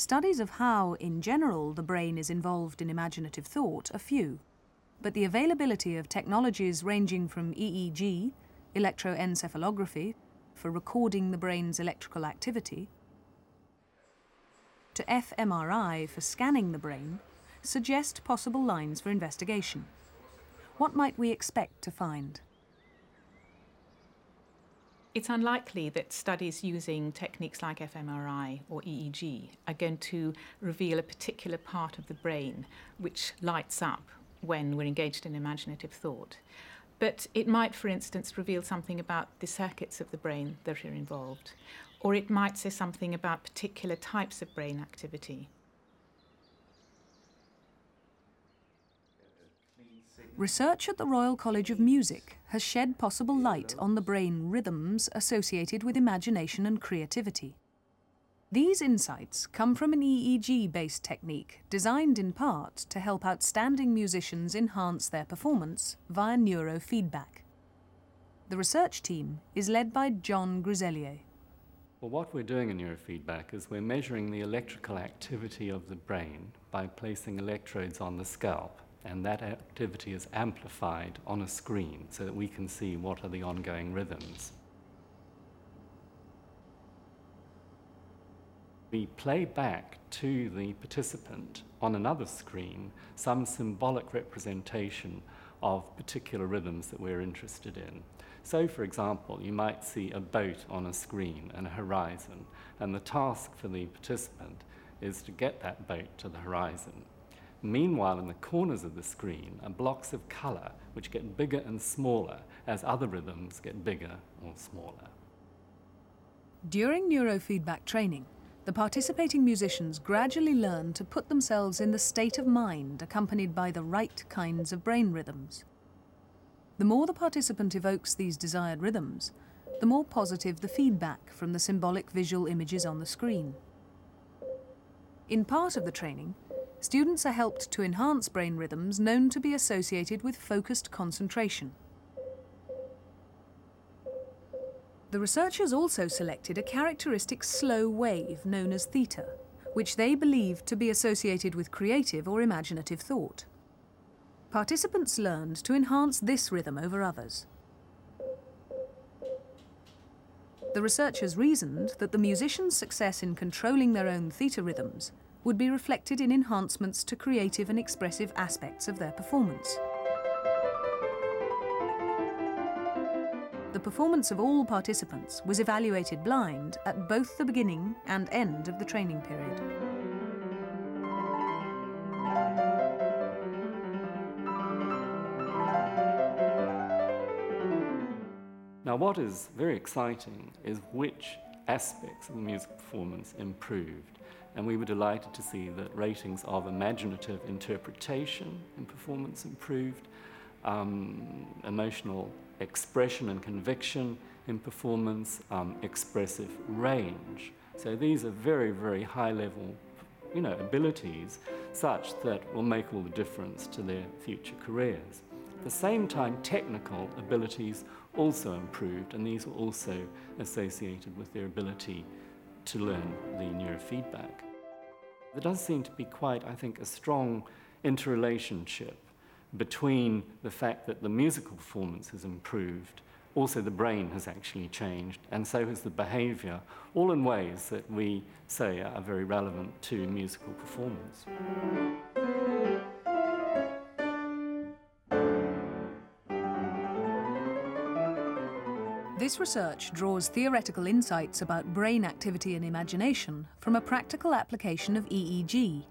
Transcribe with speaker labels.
Speaker 1: Studies of how, in general, the brain is involved in imaginative thought are few, but the availability of technologies ranging from EEG, electroencephalography, for recording the brain's electrical activity, to fMRI for scanning the brain, suggest possible lines for investigation. What might we expect to find?
Speaker 2: It's unlikely that studies using techniques like fMRI or EEG are going to reveal a particular part of the brain which lights up when we're engaged in imaginative thought. But it might, for instance, reveal something about the circuits of the brain that are involved, or it might say something about particular types of brain activity.
Speaker 1: Research at the Royal College of Music has shed possible light on the brain rhythms associated with imagination and creativity. These insights come from an EEG based technique designed in part to help outstanding musicians enhance their performance via neurofeedback. The research team is led by John Gruzelier.
Speaker 3: Well, what we're doing in neurofeedback is we're measuring the electrical activity of the brain by placing electrodes on the scalp and that activity is amplified on a screen so that we can see what are the ongoing rhythms. We play back to the participant on another screen some symbolic representation of particular rhythms that we're interested in. So, for example, you might see a boat on a screen and a horizon, and the task for the participant is to get that boat to the horizon. Meanwhile, in the corners of the screen are blocks of color which get bigger and smaller as other rhythms get bigger or smaller.
Speaker 1: During neurofeedback training, the participating musicians gradually learn to put themselves in the state of mind accompanied by the right kinds of brain rhythms. The more the participant evokes these desired rhythms, the more positive the feedback from the symbolic visual images on the screen. In part of the training, students are helped to enhance brain rhythms known to be associated with focused concentration. The researchers also selected a characteristic slow wave known as theta, which they believed to be associated with creative or imaginative thought. Participants learned to enhance this rhythm over others. The researchers reasoned that the musicians' success in controlling their own theta rhythms would be reflected in enhancements to creative and expressive aspects of their performance. The performance of all participants was evaluated blind at both the beginning and end of the training period.
Speaker 3: Now, what is very exciting is which aspects of the music performance improved. And we were delighted to see that ratings of imaginative interpretation in performance improved, um, emotional expression and conviction in performance, um, expressive range. So these are very, very high level you know, abilities such that will make all the difference to their future careers. At the same time, technical abilities also improved, and these were also associated with their ability to learn the neurofeedback. There does seem to be quite, I think, a strong interrelationship between the fact that the musical performance has improved, also the brain has actually changed, and so has the behavior, all in ways that we say are very relevant to musical performance.
Speaker 1: This research draws theoretical insights about brain activity and imagination from a practical application of EEG,